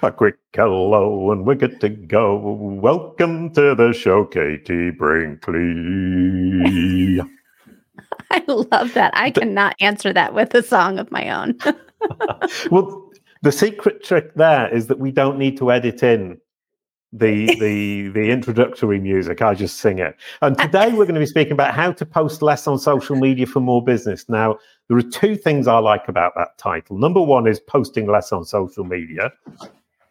A quick hello and we're good to go. Welcome to the show, Katie Brinkley. I love that. I cannot answer that with a song of my own. well, the secret trick there is that we don't need to edit in the the the introductory music. I just sing it. And uh, today we're going to be speaking about how to post less on social media for more business. Now, there are two things I like about that title. Number one is posting less on social media.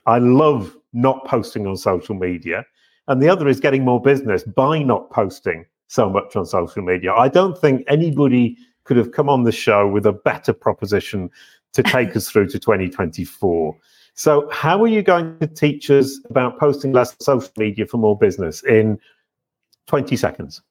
I love not posting on social media. And the other is getting more business by not posting so much on social media. I don't think anybody could have come on the show with a better proposition to take us through to 2024. So, how are you going to teach us about posting less social media for more business in 20 seconds?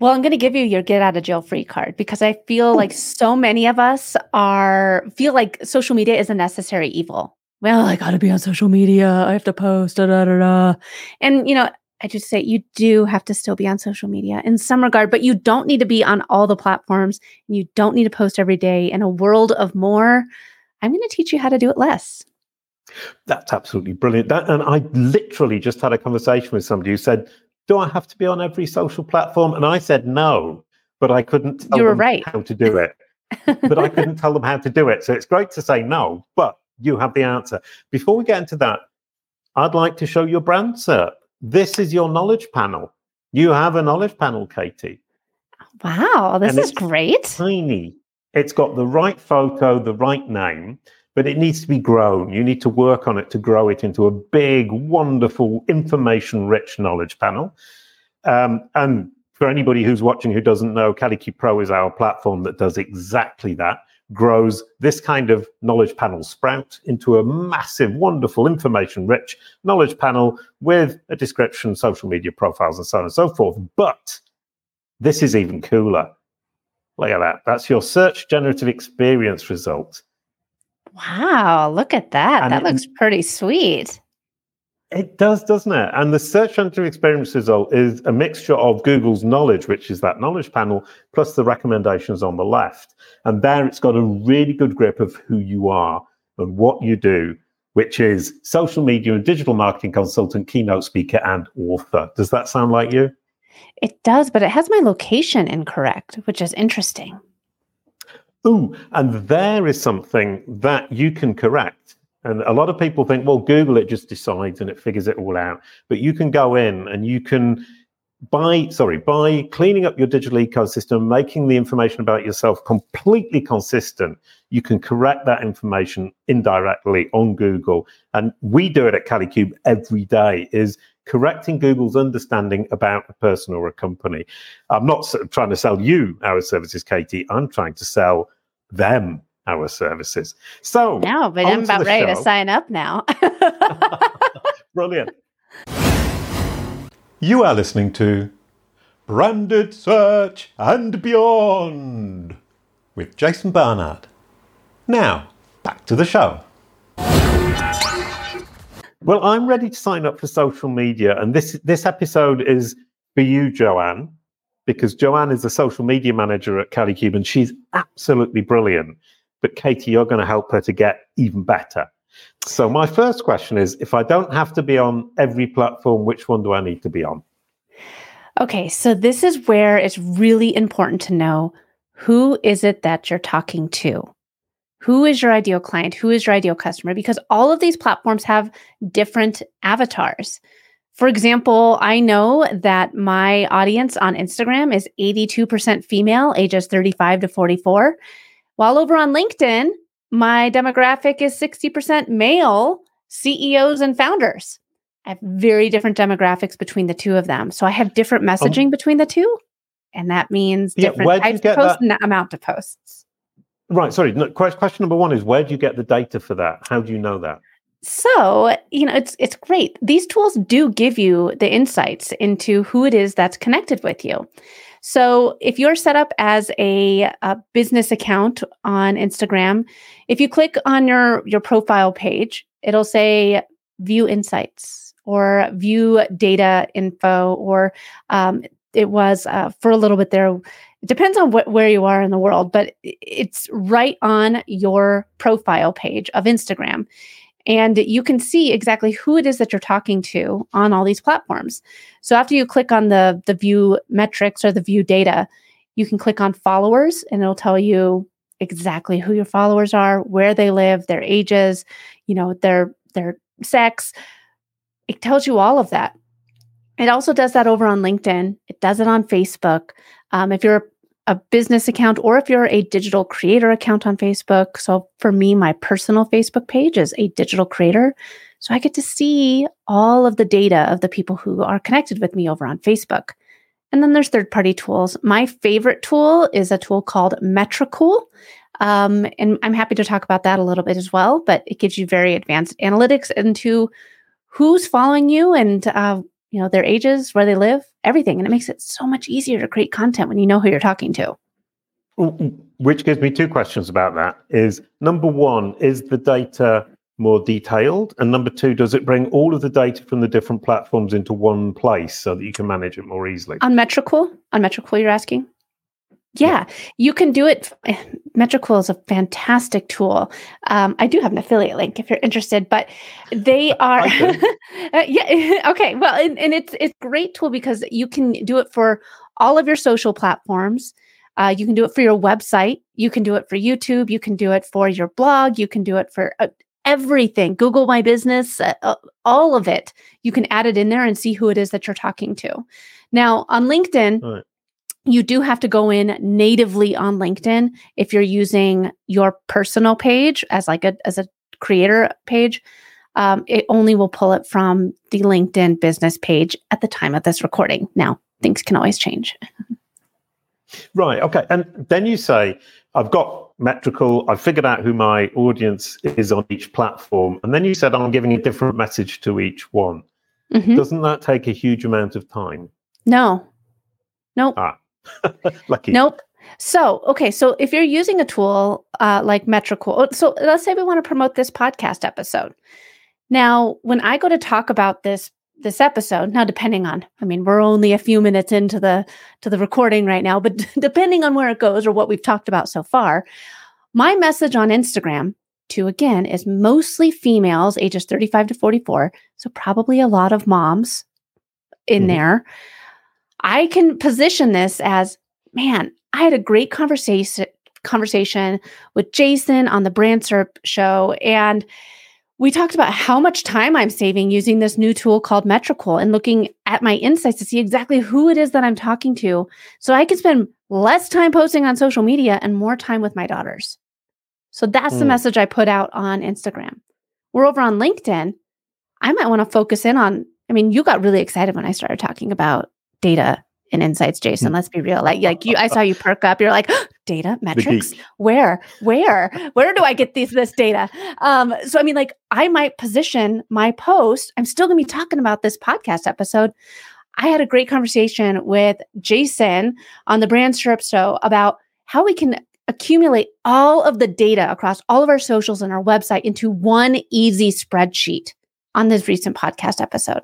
Well, I'm going to give you your get out of jail free card because I feel like so many of us are feel like social media is a necessary evil well, I got to be on social media. I have to post, da, da, da, da. And, you know, I just say you do have to still be on social media in some regard, but you don't need to be on all the platforms. You don't need to post every day. In a world of more, I'm going to teach you how to do it less. That's absolutely brilliant. That, and I literally just had a conversation with somebody who said, Do I have to be on every social platform? And I said, No, but I couldn't tell you were them right. how to do it. but I couldn't tell them how to do it. So it's great to say no, but you have the answer. Before we get into that, I'd like to show your brand SERP. This is your knowledge panel. You have a knowledge panel, Katie. Wow, this and is great. Tiny. It's got the right photo, the right name, but it needs to be grown. You need to work on it to grow it into a big, wonderful, information rich knowledge panel. Um, and for anybody who's watching who doesn't know, Kalicube Pro is our platform that does exactly that grows this kind of knowledge panel sprout into a massive, wonderful, information rich knowledge panel with a description, social media profiles, and so on and so forth. But this is even cooler. Look at that. That's your search generative experience result. Wow, look at that. And that it, looks pretty sweet. It does, doesn't it? And the search engine experience result is a mixture of Google's knowledge, which is that knowledge panel, plus the recommendations on the left. And there it's got a really good grip of who you are and what you do, which is social media and digital marketing consultant, keynote speaker, and author. Does that sound like you? It does, but it has my location incorrect, which is interesting. Ooh, and there is something that you can correct and a lot of people think, well, Google it just decides and it figures it all out. But you can go in and you can by sorry by cleaning up your digital ecosystem making the information about yourself completely consistent. You can correct that information indirectly on google. And we do it at Kalicube every day is correcting google's understanding about a person or a company. I'm not trying to sell you our services katie. I'm trying to sell them our services. So now, but I'm about ready show. to sign up now. Brilliant. You are listening to Branded Search and Beyond with Jason Barnard. Now, back to the show. Well, I'm ready to sign up for social media, and this this episode is for you, Joanne, because Joanne is the social media manager at Kalicube, and she's absolutely brilliant but Katie, you're going to help her to get even better. So, my first question is if I don't have to be on every platform, which one do I need to be on? Okay, so this is where it's really important to know who is it that you're talking to? Who is your ideal client? Who is your ideal customer? Because all of these platforms have different avatars. For example, I know that my audience on Instagram is 82% female, ages 35 to 44. While over on LinkedIn, my demographic is 60% male CEOs and founders. I have very different demographics between the two of them. So I have different um, messaging um, between the two. And that means yeah, different types of posts and amount of posts. Right. Sorry. No, question number one is where do you get the data for that? How do you know that? So, you know, it's it's great. These tools do give you the insights into who it is that's connected with you. So if you're set up as a, a, business account on Instagram, if you click on your your profile page, it'll say view insights or view data info, or um, it was uh, for a little bit there. It depends on what, where you are in the world, but it's right on your profile page of Instagram. And you can see exactly who it is that you're talking to on all these platforms. So after you click on the the view metrics or the view data, you can click on followers and it'll tell you exactly who your followers are, where they live, their ages, you know, their their sex. It tells you all of that. It also does that over on LinkedIn. It does it on Facebook. Um, if you're a business account or if you're a digital creator account on Facebook. So for me, my personal Facebook page is a digital creator. So I get to see all of the data of the people who are connected with me over on Facebook. And then there's third party tools. My favorite tool is a tool called Metricool. Um, and I'm happy to talk about that a little bit as well, but it gives you very advanced analytics into who's following you and uh, you know, their ages, where they live, everything. And it makes it so much easier to create content when you know who you're talking to. Which gives me two questions about that is number one, is the data more detailed? And number two, does it bring all of the data from the different platforms into one place so that you can manage it more easily? On Metricool? On Metricool, you're asking? Yeah, you can do it. Metricool is a fantastic tool. Um, I do have an affiliate link if you're interested, but they are. uh, yeah. Okay. Well, and, and, it's it's great tool because you can do it for all of your social platforms. Uh, you can do it for your website. You can do it for YouTube. You can do it for your blog. You can do it for uh, everything. Google My Business, uh, all of it. You can add it in there and see who it is that you're talking to. Now on LinkedIn. You do have to go in natively on LinkedIn if you're using your personal page as like a as a creator page. Um, it only will pull it from the LinkedIn business page at the time of this recording. Now, things can always change. Right. Okay. And then you say, I've got Metricool. I've figured out who my audience is on each platform. And then you said, I'm giving a different message to each one. Mm-hmm. Doesn't that take a huge amount of time? No. Nope. Ah. Lucky. Nope. So, okay, so if you're using a tool uh, like Metricool, so let's say we want to promote this podcast episode. Now, when I go to talk about this this episode, now depending on, I mean, we're only a few minutes into the to the recording right now, but depending on where it goes or what we've talked about so far, my message on Instagram to again is mostly females ages 35 to 44, so probably a lot of moms in mm-hmm. there. I can position this as, man, I had a great conversation conversation with Jason on the Brand SERP show and we talked about how much time I'm saving using this new tool called Metricool and looking at my insights to see exactly who it is that I'm talking to so I can spend less time posting on social media and more time with my daughters. So that's mm. the hmm. message I put out on Instagram. We're over on LinkedIn. I might want to focus in on I mean, you got really excited when I started talking about data and insights, Jason. Hmm. Let's be real. Like, like you, I saw you perk up. You're like, oh, data metrics. Where, where, where do I get these this data? Um, so I mean, like, I might position my post. I'm still going to be talking about this podcast episode. I had a great conversation with Jason on the Brand SERP show about how we can accumulate all of the data across all of our socials and our website into one easy spreadsheet on this recent podcast episode.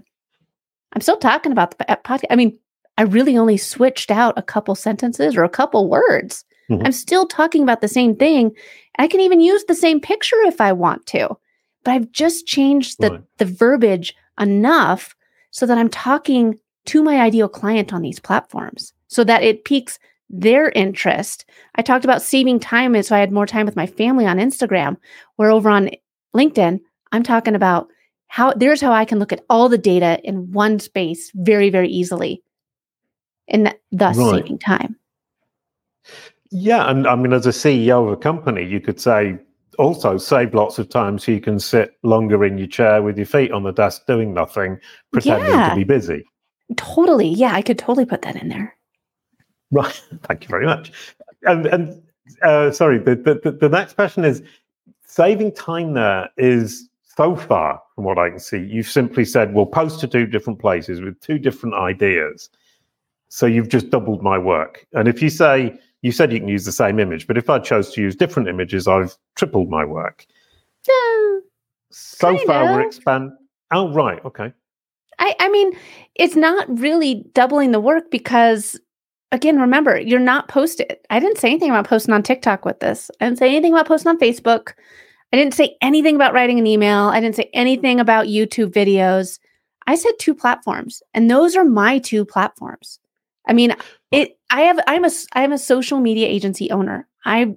I'm still talking about the podcast. I mean, I really only switched out a couple sentences or a couple words. Mm-hmm. I'm still talking about the same thing. I can even use the same picture if I want to, but I've just changed the, right. the verbiage enough so that I'm talking to my ideal client on these platforms so that it piques their interest. I talked about saving time, and so I had more time with my family on Instagram, where over on LinkedIn, I'm talking about how there's how I can look at all the data in one space very, very easily and thus right. saving time. Yeah, and I mean, as a CEO of a company, you could say also save lots of time so you can sit longer in your chair with your feet on the desk doing nothing, pretending yeah. to be busy. Totally. Yeah, I could totally put that in there. Right. Thank you very much. And, and uh, sorry, the, the, the next question is saving time there is so far, from what I can see, you've simply said, we'll post to two different places with two different ideas. So you've just doubled my work. And if you say, you said you can use the same image, but if I chose to use different images, I've tripled my work. No. So far, we're expanding. Oh, right. Okay. I, I mean, it's not really doubling the work because again, remember, you're not posted. I didn't say anything about posting on TikTok with this. I didn't say anything about posting on Facebook. I didn't say anything about writing an email. I didn't say anything about YouTube videos. I said two platforms, and those are my two platforms. I mean, it I have I'm a I'm a social media agency owner. I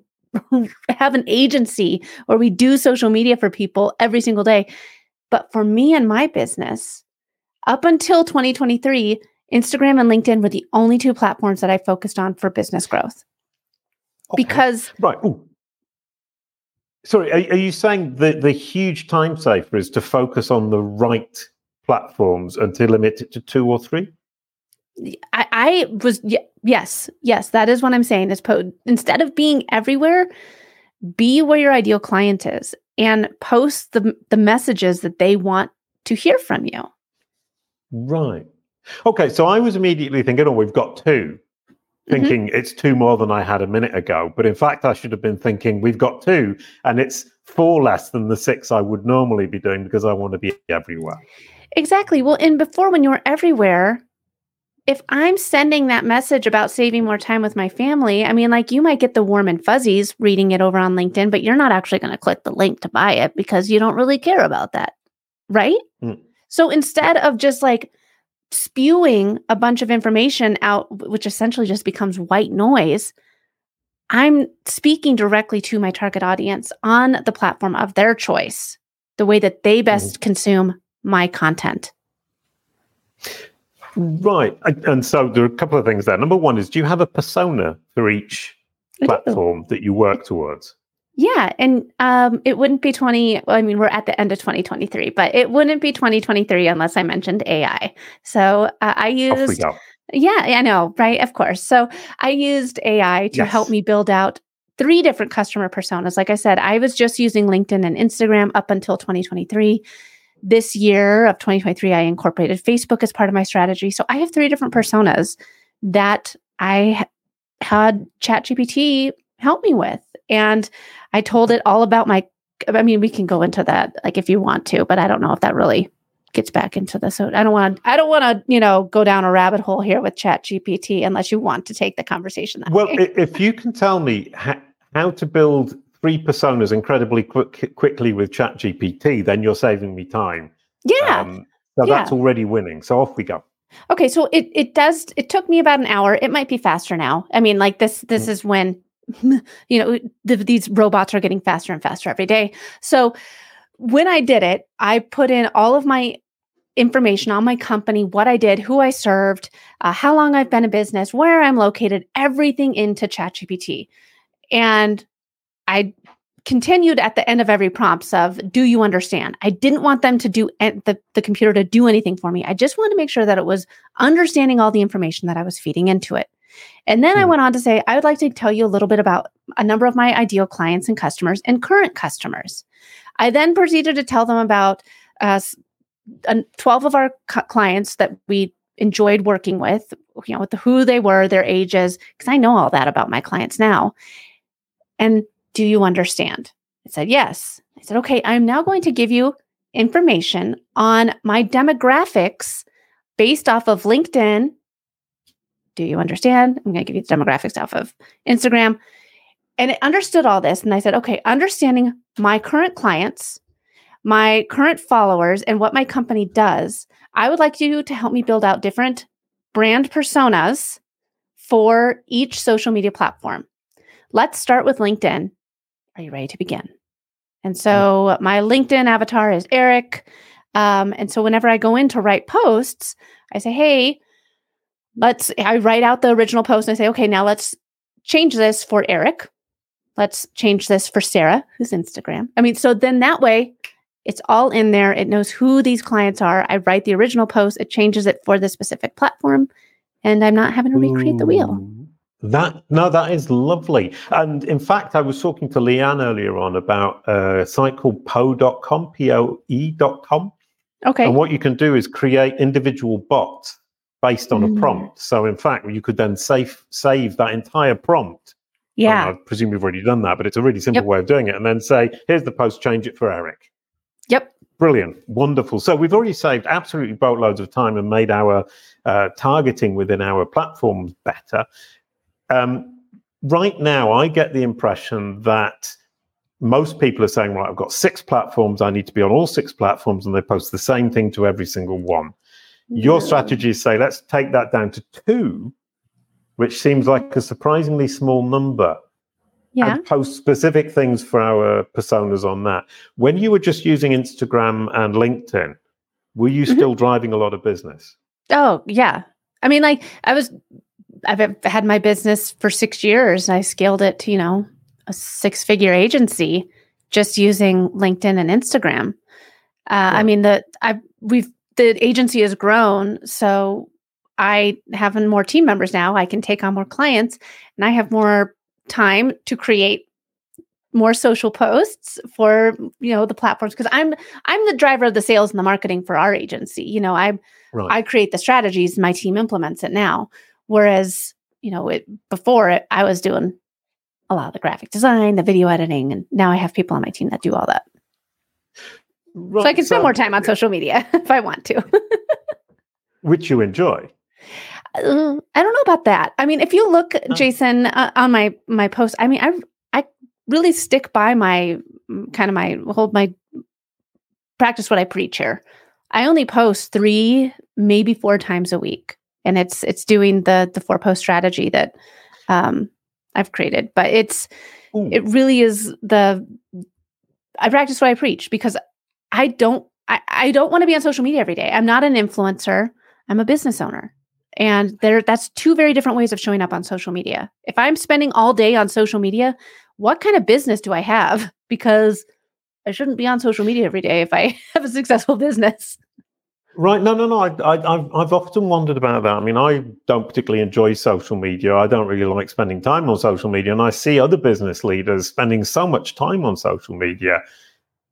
have an agency where we do social media for people every single day. But for me and my business, up until 2023, Instagram and LinkedIn were the only two platforms that I focused on for business growth. Okay. Because right. Ooh. Sorry, are, are, you saying that the huge time saver is to focus on the right platforms and to limit it to two or three? I, I was yes, yes, that is what I'm saying. Is po- instead of being everywhere, be where your ideal client is and post the the messages that they want to hear from you. Right. Okay. So I was immediately thinking, oh, we've got 2 mm-hmm. thinking mm-hmm. it's two more than I had a minute ago. But in fact, I should have been thinking we've got two, and it's four less than the six I would normally be doing because I want to be everywhere. Exactly. Well, and before when you were everywhere, if I'm sending that message about saving more time with my family, I mean, like you might get the warm and fuzzies reading it over on LinkedIn, but you're not actually going to click the link to buy it because you don't really care about that. Right. Mm. So instead of just like spewing a bunch of information out, which essentially just becomes white noise, I'm speaking directly to my target audience on the platform of their choice, the way that they best mm. consume my content. Right. And so there are a couple of things there. Number one is do you have a persona for each platform that you work towards? Yeah. And um, it wouldn't be 20, I mean, we're at the end of 2023, but it wouldn't be 2023 unless I mentioned AI. So uh, I used. Yeah, I know, right? Of course. So I used AI to yes. help me build out three different customer personas. Like I said, I was just using LinkedIn and Instagram up until 2023 this year of 2023, I incorporated Facebook as part of my strategy. So I have three different personas that I had ChatGPT help me with. And I told it all about my, I mean, we can go into that like if you want to, but I don't know if that really gets back into the so I don't want to I don't want to you know go down a rabbit hole here with Chat GPT unless you want to take the conversation well way. if you can tell me how to build three personas incredibly quick, quickly with Chat GPT, then you're saving me time. Yeah. Um, so yeah. that's already winning. So off we go. Okay, so it it does it took me about an hour. It might be faster now. I mean, like this this mm. is when you know the, these robots are getting faster and faster every day. So when I did it, I put in all of my information on my company, what I did, who I served, uh, how long I've been in business, where I'm located, everything into ChatGPT. And I continued at the end of every prompts of do you understand i didn't want them to do the, the computer to do anything for me i just wanted to make sure that it was understanding all the information that i was feeding into it and then mm. i hmm. went on to say i would like to tell you a little bit about a number of my ideal clients and customers and current customers i then proceeded to tell them about uh, 12 of our cu- clients that we enjoyed working with you know with the, who they were their ages because i know all that about my clients now and do you understand? I said, Yes. I said, Okay, I'm now going to give you information on my demographics based off of LinkedIn. Do you understand? I'm going to give you the demographics off of Instagram. And it understood all this. And I said, okay, understanding my current clients, my current followers, and what my company does, I would like you to help me build out different brand personas for each social media platform. Let's start with LinkedIn. Are you ready to begin? And so my LinkedIn avatar is Eric. Um, and so whenever I go in to write posts, I say, hey, let's, I write out the original post and I say, okay, now let's change this for Eric. Let's change this for Sarah, who's Instagram. I mean, so then that way it's all in there. It knows who these clients are. I write the original post, it changes it for the specific platform, and I'm not having to recreate the wheel. That no, that is lovely. And in fact, I was talking to Leanne earlier on about a site called poe.com, P-O-E.com. Okay. And what you can do is create individual bots based on mm. a prompt. So in fact, you could then save save that entire prompt. Yeah. I presume you've already done that, but it's a really simple yep. way of doing it. And then say, here's the post, change it for Eric. Yep. Brilliant. Wonderful. So we've already saved absolutely boatloads of time and made our uh, targeting within our platforms better. Um, right now, I get the impression that most people are saying, right, I've got six platforms. I need to be on all six platforms, and they post the same thing to every single one. Your strategy is say, let's take that down to two, which seems like a surprisingly small number. Yeah. And post specific things for our personas on that. When you were just using Instagram and LinkedIn, were you Mhm. still driving a lot of business? Oh, yeah. I mean, like I was, I've had my business for six years. I scaled it to, you know, a six figure agency just using LinkedIn and Instagram. Uh, I mean, the I we've the agency has grown, so I have more team members now. I can take on more clients, and I have more time to create more social posts for you know the platforms because I'm I'm the driver of the sales and the marketing for our agency. You know, I Right. I create the strategies, my team implements it now. Whereas, you know, it before it, I was doing a lot of the graphic design, the video editing, and now I have people on my team that do all that. right. so I can spend more time on social media if I want to. which you enjoy. Uh, I don't know about that. I mean, if you look, Oh. Jason, uh, on my my post, I mean, I I really stick by my kind of my hold my practice what I preach here. I only post three, maybe four times a week, and it's it's doing the the four post strategy that um, I've created. But it's Ooh. it really is the I practice what I preach because I don't I, I don't want to be on social media every day. I'm not an influencer. I'm a business owner. And there that's two very different ways of showing up on social media. If I'm spending all day on social media, what kind of business do I have? Because I shouldn't be on social media every day if I have a successful business. Right. No, no, no. I, I, I've, I've often wondered about that. I mean, I don't particularly enjoy social media. I don't really like spending time on social media. And I see other business leaders spending so much time on social media.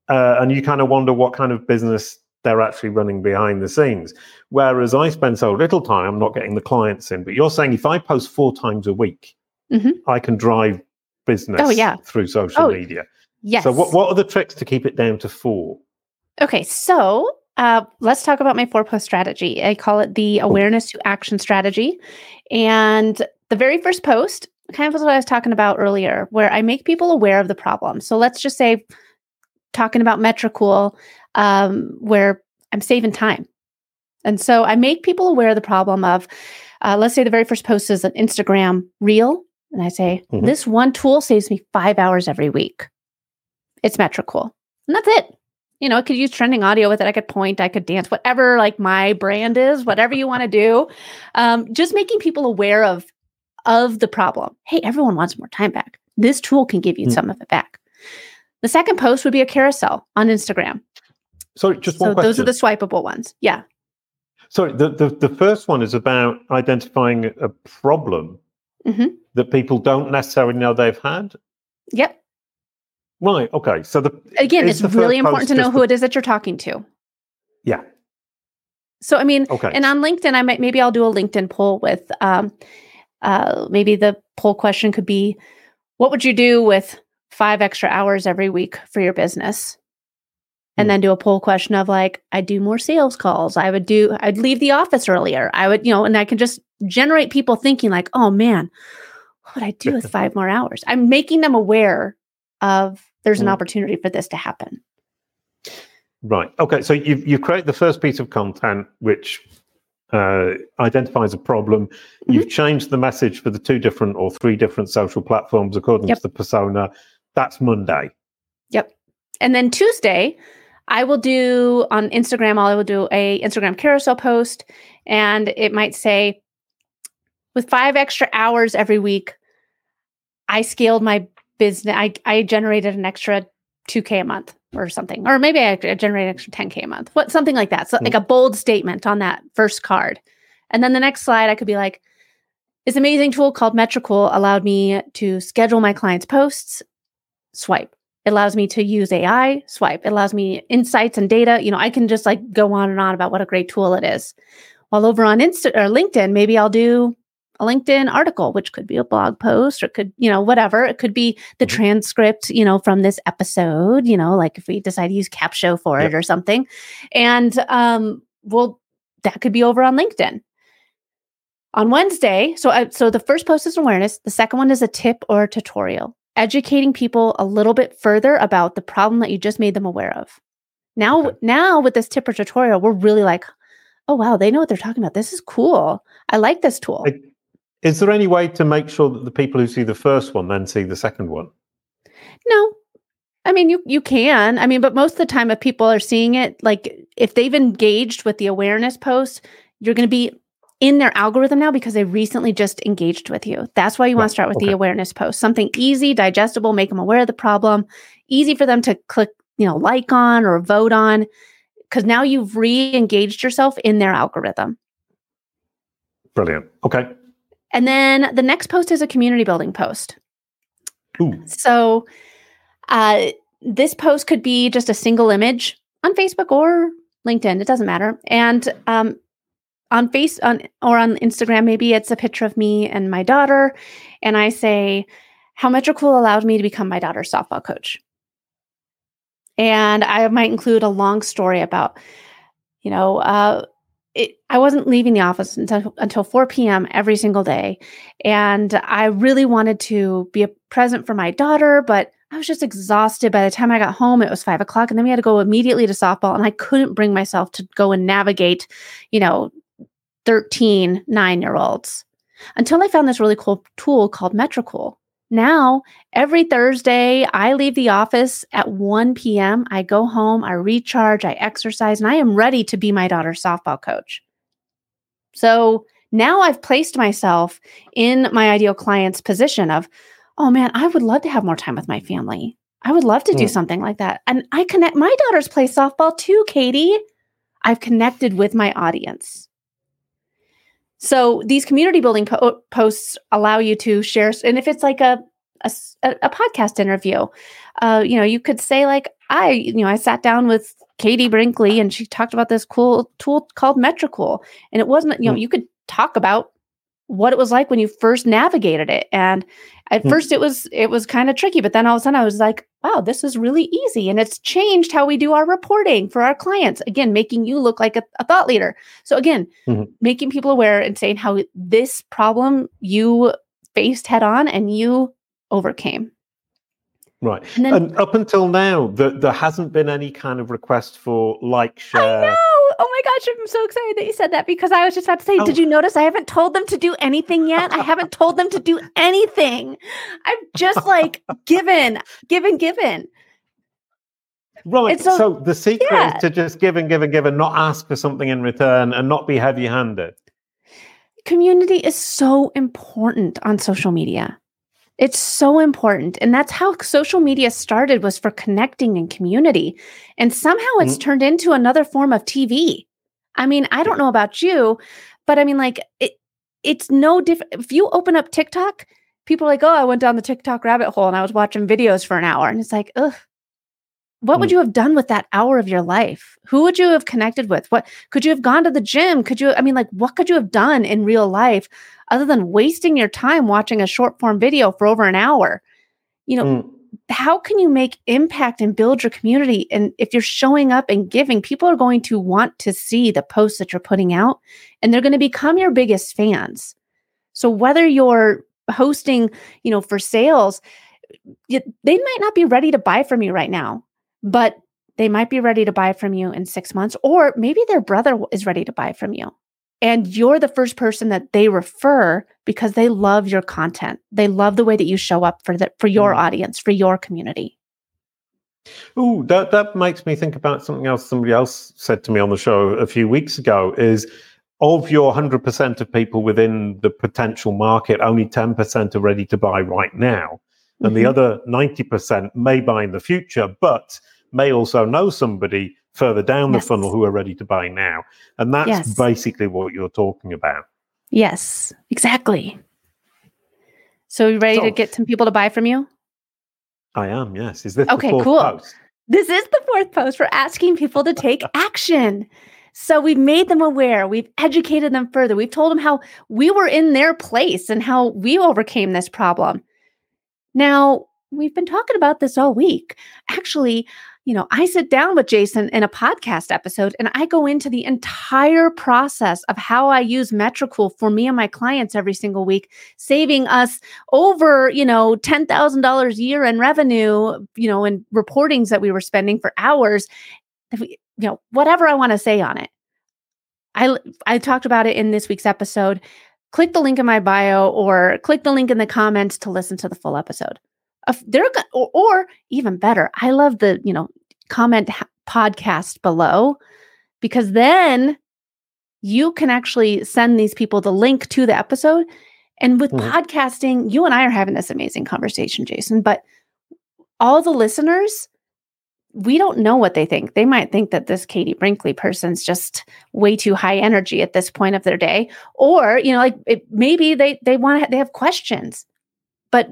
Uh, and you kind of wonder what kind of business they're actually running behind the scenes. Whereas I spend so little time, I'm not getting the clients in. But you're saying if I post four times a week, Mhm. I can drive business Oh, yeah. through social Oh, media. Yes. So, what, what are the tricks to keep it down to four? Okay, so uh, let's talk about my four post strategy. I call it the awareness to action strategy. And the very first post, kind of what I was talking about earlier, where I make people aware of the problem. So let's just say, talking about Metricool, um, where I'm saving time. And so I make people aware of the problem of, uh, let's say the very first post is an Instagram reel. And I say, Mhm. this one tool saves me five hours every week. It's Metricool. And that's it you know, I could use trending audio with it. I could point, I could dance, whatever like my brand is, whatever you want to do. Um, just making people aware of of the problem. Hey, everyone wants more time back. This tool can give you Mm. some of it back. The second post would be a carousel on Instagram. Sorry, just So question. those are the swipeable ones. Yeah. Sorry, the, the, the first one is about identifying a problem Mhm. that people don't necessarily know they've had. Yep. Right. Okay. So the Again, it's really important to know who the- it is that you're talking to. yeah. So I mean, Okay. And on LinkedIn, I might maybe I'll do a LinkedIn poll with um, uh, maybe the poll question could be, what would you do with five extra hours every week for your business? And Hmm. then do a poll question of like, I do more sales calls. I would do, I'd leave the office earlier. I would, you know, and I can just generate people thinking like, oh man, what would I do with five more hours? I'm making them aware of there's an Hmm. opportunity for this to happen. Right. Okay. So you you create the first piece of content which uh, identifies a problem. Mm-hmm. You've changed the message for the two different or three different social platforms according Yep. to the persona. That's Monday. Yep. And then Tuesday, I will do on Instagram, I will do a Instagram carousel post and it might say with five extra hours every week, I scaled my business. I, I generated an extra 2K a month or something. Or maybe I generated an extra 10K a month. What something like that. So mm. like a bold statement on that first card. And then the next slide, I could be like, this amazing tool called Metricool allowed me to schedule my clients' posts, swipe. It allows me to use AI, swipe. It allows me insights and data. You know, I can just like go on and on about what a great tool it is. While over on Insta or LinkedIn, maybe I'll do a LinkedIn article, which could be a blog post or could, you know, whatever. It could be the Mhm. transcript, you know, from this episode, you know, like if we decide to use Capshow for it or something. And um, well, that could be over on LinkedIn. On Wednesday, so I, so the first post is awareness. The second one is a tip or a tutorial. educating people a little bit further about the problem that you just made them aware of. Now, okay. now with this tip or tutorial, we're really like, oh wow, they know what they're talking about. This is cool. I like this tool. Is there any way to make sure that the people who see the first one then see the second one? No. I mean, you you can. I mean, but most of the time, if people are seeing it, like if they've engaged with the awareness post, you're going to be in their algorithm now because they recently just engaged with you. That's why you right. want to start with okay. the awareness post. Something easy, digestible, make them aware of the problem, easy for them to click, you know, like on or vote on because now you've re-engaged yourself in their algorithm. Brilliant. Okay. And then the next post is a community building post. Ooh. So uh, this post could be just a single image on Facebook or LinkedIn. It doesn't matter. And um, on face on or on Instagram, maybe it's a picture of me and my daughter, and I say how Metricool allowed me to become my daughter's softball coach. And I might include a long story about, you know, uh, it, I wasn't leaving the office until, until 4 p.m. every single day. And I really wanted to be a present for my daughter, but I was just exhausted. By the time I got home, it was five o'clock. And then we had to go immediately to softball. And I couldn't bring myself to go and navigate, you know, 13 nine year olds until I found this really cool tool called Metricool. Now, every Thursday, I leave the office at 1 p.m. I go home, I recharge, I exercise, and I am ready to be my daughter's softball coach. So now I've placed myself in my ideal client's position of, oh man, I would love to have more time with my family. I would love to do mm. something like that. And I connect, my daughters play softball too, Katie. I've connected with my audience. So these community building po- posts allow you to share, and if it's like a a, a podcast interview, uh, you know, you could say like, I, you know, I sat down with Katie Brinkley and she talked about this cool tool called Metricool, and it wasn't, you know, mm. you could talk about what it was like when you first navigated it and at mm. first it was it was kind of tricky but then all of a sudden i was like wow this is really easy and it's changed how we do our reporting for our clients again making you look like a, a thought leader so again mm-hmm. making people aware and saying how this problem you faced head on and you overcame Right. And, then, and up until now, the, there hasn't been any kind of request for like, share. Oh my gosh, I'm so excited that you said that because I was just about to say, oh. did you notice I haven't told them to do anything yet? I haven't told them to do anything. I'm just like given, given, given. Right. So, so, the secret yeah. is to just give and give and give and not ask for something in return and not be heavy handed. Community is so important on social media. It's so important. And that's how social media started was for connecting and community. And somehow it's mm-hmm. turned into another form of TV. I mean, I don't know about you, but I mean like it it's no different. If you open up TikTok, people are like, "Oh, I went down the TikTok rabbit hole and I was watching videos for an hour." And it's like, "Ugh, what would mm. you have done with that hour of your life? Who would you have connected with? What could you have gone to the gym? Could you, I mean, like, what could you have done in real life other than wasting your time watching a short form video for over an hour? You know, mm. how can you make impact and build your community? And if you're showing up and giving, people are going to want to see the posts that you're putting out and they're going to become your biggest fans. So whether you're hosting, you know, for sales, they might not be ready to buy from you right now but they might be ready to buy from you in six months, or maybe their brother is ready to buy from you. And you're the first person that they refer because they love your content. They love the way that you show up for the, for your mm. audience, for your community. Oh, that that makes me think about something else somebody else said to me on the show a few weeks ago is of your 100% of people within the potential market, only 10% are ready to buy right now. And mm-hmm. the other 90% may buy in the future, but may also know somebody further down yes. the funnel who are ready to buy now. And that's yes. basically what you're talking about. Yes, exactly. So you ready so, to get some people to buy from you? I am, yes. Is this okay, cool. Post? This is the fourth post. We're asking people to take action. So we've made them aware. We've educated them further. We've told them how we were in their place and how we overcame this problem. Now, we've been talking about this all week. Actually, you know, I sit down with Jason in a podcast episode and I go into the entire process of how I use Metricool for me and my clients every single week, saving us over, you know, $10,000 a year in revenue, you know, in reportings that we were spending for hours. We, you know, whatever I want to say on it. I I talked about it in this week's episode. Click the link in my bio or click the link in the comments to listen to the full episode they're or, or even better i love the you know comment podcast below because then you can actually send these people the link to the episode and with mm-hmm. podcasting you and i are having this amazing conversation jason but all the listeners we don't know what they think. They might think that this Katie Brinkley person's just way too high energy at this point of their day, or you know, like it, maybe they they want to they have questions but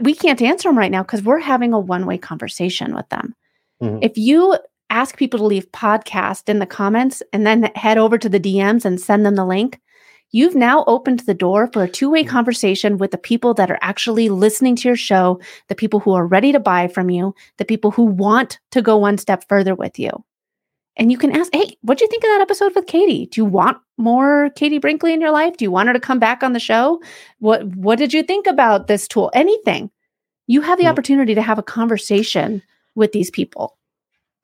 we can't answer them right now because we're having a one way conversation with them. Mm-hmm. If you ask people to leave podcast in the comments and then head over to the DMs and send them the link, you've now opened the door for a two way mm-hmm. conversation with the people that are actually listening to your show, the people who are ready to buy from you, the people who want to go one step further with you. And you can ask, hey, what do you think of that episode with Katie? Do you want more Katie Brinkley in your life? Do you want her to come back on the show? What what did you think about this tool? Anything. You have the mm-hmm. opportunity to have a conversation with these people.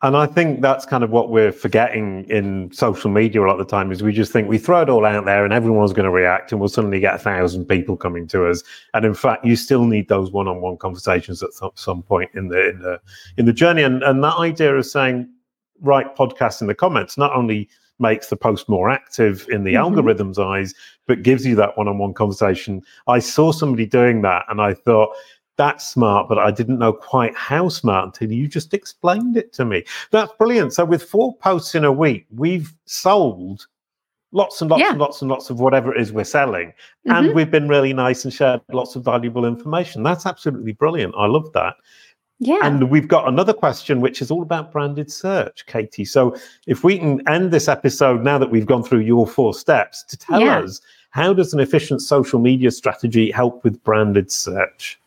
And I think that's kind of what we're forgetting in social media a lot of the time is we just think we throw it all out there and everyone's going to react and we'll suddenly get a thousand people coming to us. And in fact, you still need those one-on-one conversations at some point in the in the in the journey. And and that idea of saying, write podcasts in the comments not only makes the post more active in the mm-hmm. algorithm's eyes, but gives you that one on one conversation. I saw somebody doing that and I thought, that's smart, but I didn't know quite how smart until you just explained it to me. That's brilliant. So, with four posts in a week, we've sold lots and lots yeah. and lots and lots of whatever it is we're selling. Mm-hmm. And we've been really nice and shared lots of valuable information. That's absolutely brilliant. I love that. Yeah. And we've got another question, which is all about branded search, Katie. So if we can end this episode now that we've gone through your four steps to tell yeah. us how does an efficient social media strategy help with branded search?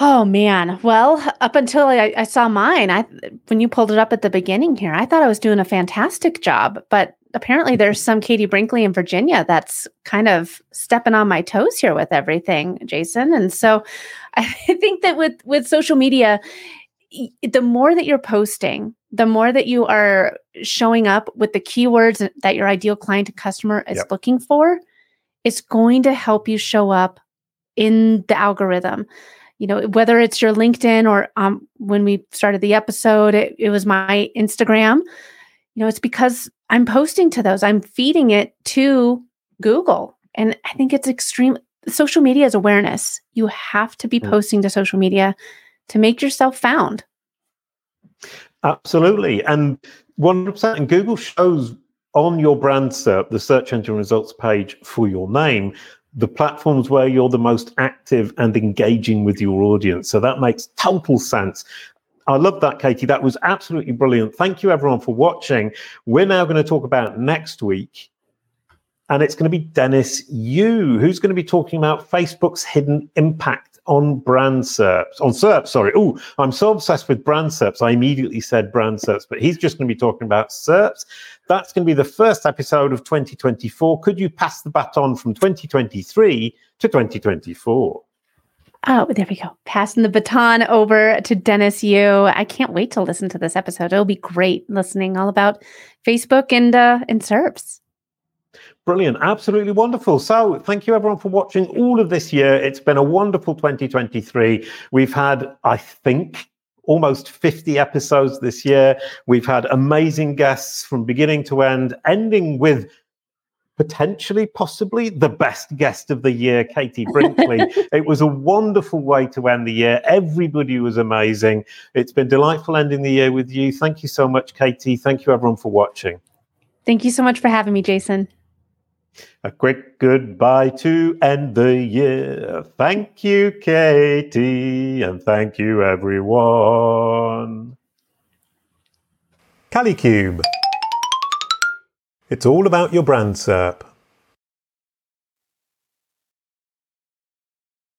Oh man. Well, up until I, I, saw mine, I when you pulled it up at the beginning here, I thought I was doing a fantastic job. But apparently there's some Katie Brinkley in Virginia that's kind of stepping on my toes here with everything, Jason. And so I think that with with social media, the more that you're posting, the more that you are showing up with the keywords that your ideal client and customer is yep. looking for, it's going to help you show up in the algorithm. You know, whether it's your LinkedIn or um, when we started the episode, it, it was my Instagram. You know, it's because I'm posting to those, I'm feeding it to Google. And I think it's extreme. Social media is awareness. You have to be mm. posting to social media to make yourself found. Absolutely. And 100%. And Google shows on your brand SERP, the search engine results page for your name, the platforms where you're the most active and engaging with your audience. So that makes total sense. I love that, Katie. That was absolutely brilliant. Thank you, everyone, for watching. We're now going to talk about next week, and it's going to be Dennis Yu, who's going to be talking about Facebook's hidden impact on brand SERPs. On SERPs, sorry. Oh, I'm so obsessed with brand SERPs. I immediately said brand SERPs, but he's just going to be talking about SERPs. That's going to be the first episode of 2024. Could you pass the baton from 2023 to 2024? Oh, there we go. Passing the baton over to Dennis Yu. I can't wait to listen to this episode. It'll be great listening all about Facebook and uh, and SERPs. Brilliant. Absolutely wonderful. So, thank you everyone for watching all of this year. It's been a wonderful 2023. We've had, I think, almost 50 episodes this year. We've had amazing guests from beginning to end, ending with potentially, possibly the best guest of the year, Katie Brinkley. it was a wonderful way to end the year. Everybody was amazing. It's been delightful ending the year with you. Thank you so much, Katie. Thank you, everyone, for watching. Thank you so much for having me, Jason. A quick goodbye to end the year. Thank you, Katie, and thank you, everyone. Kalicube. It's all about your brand SERP.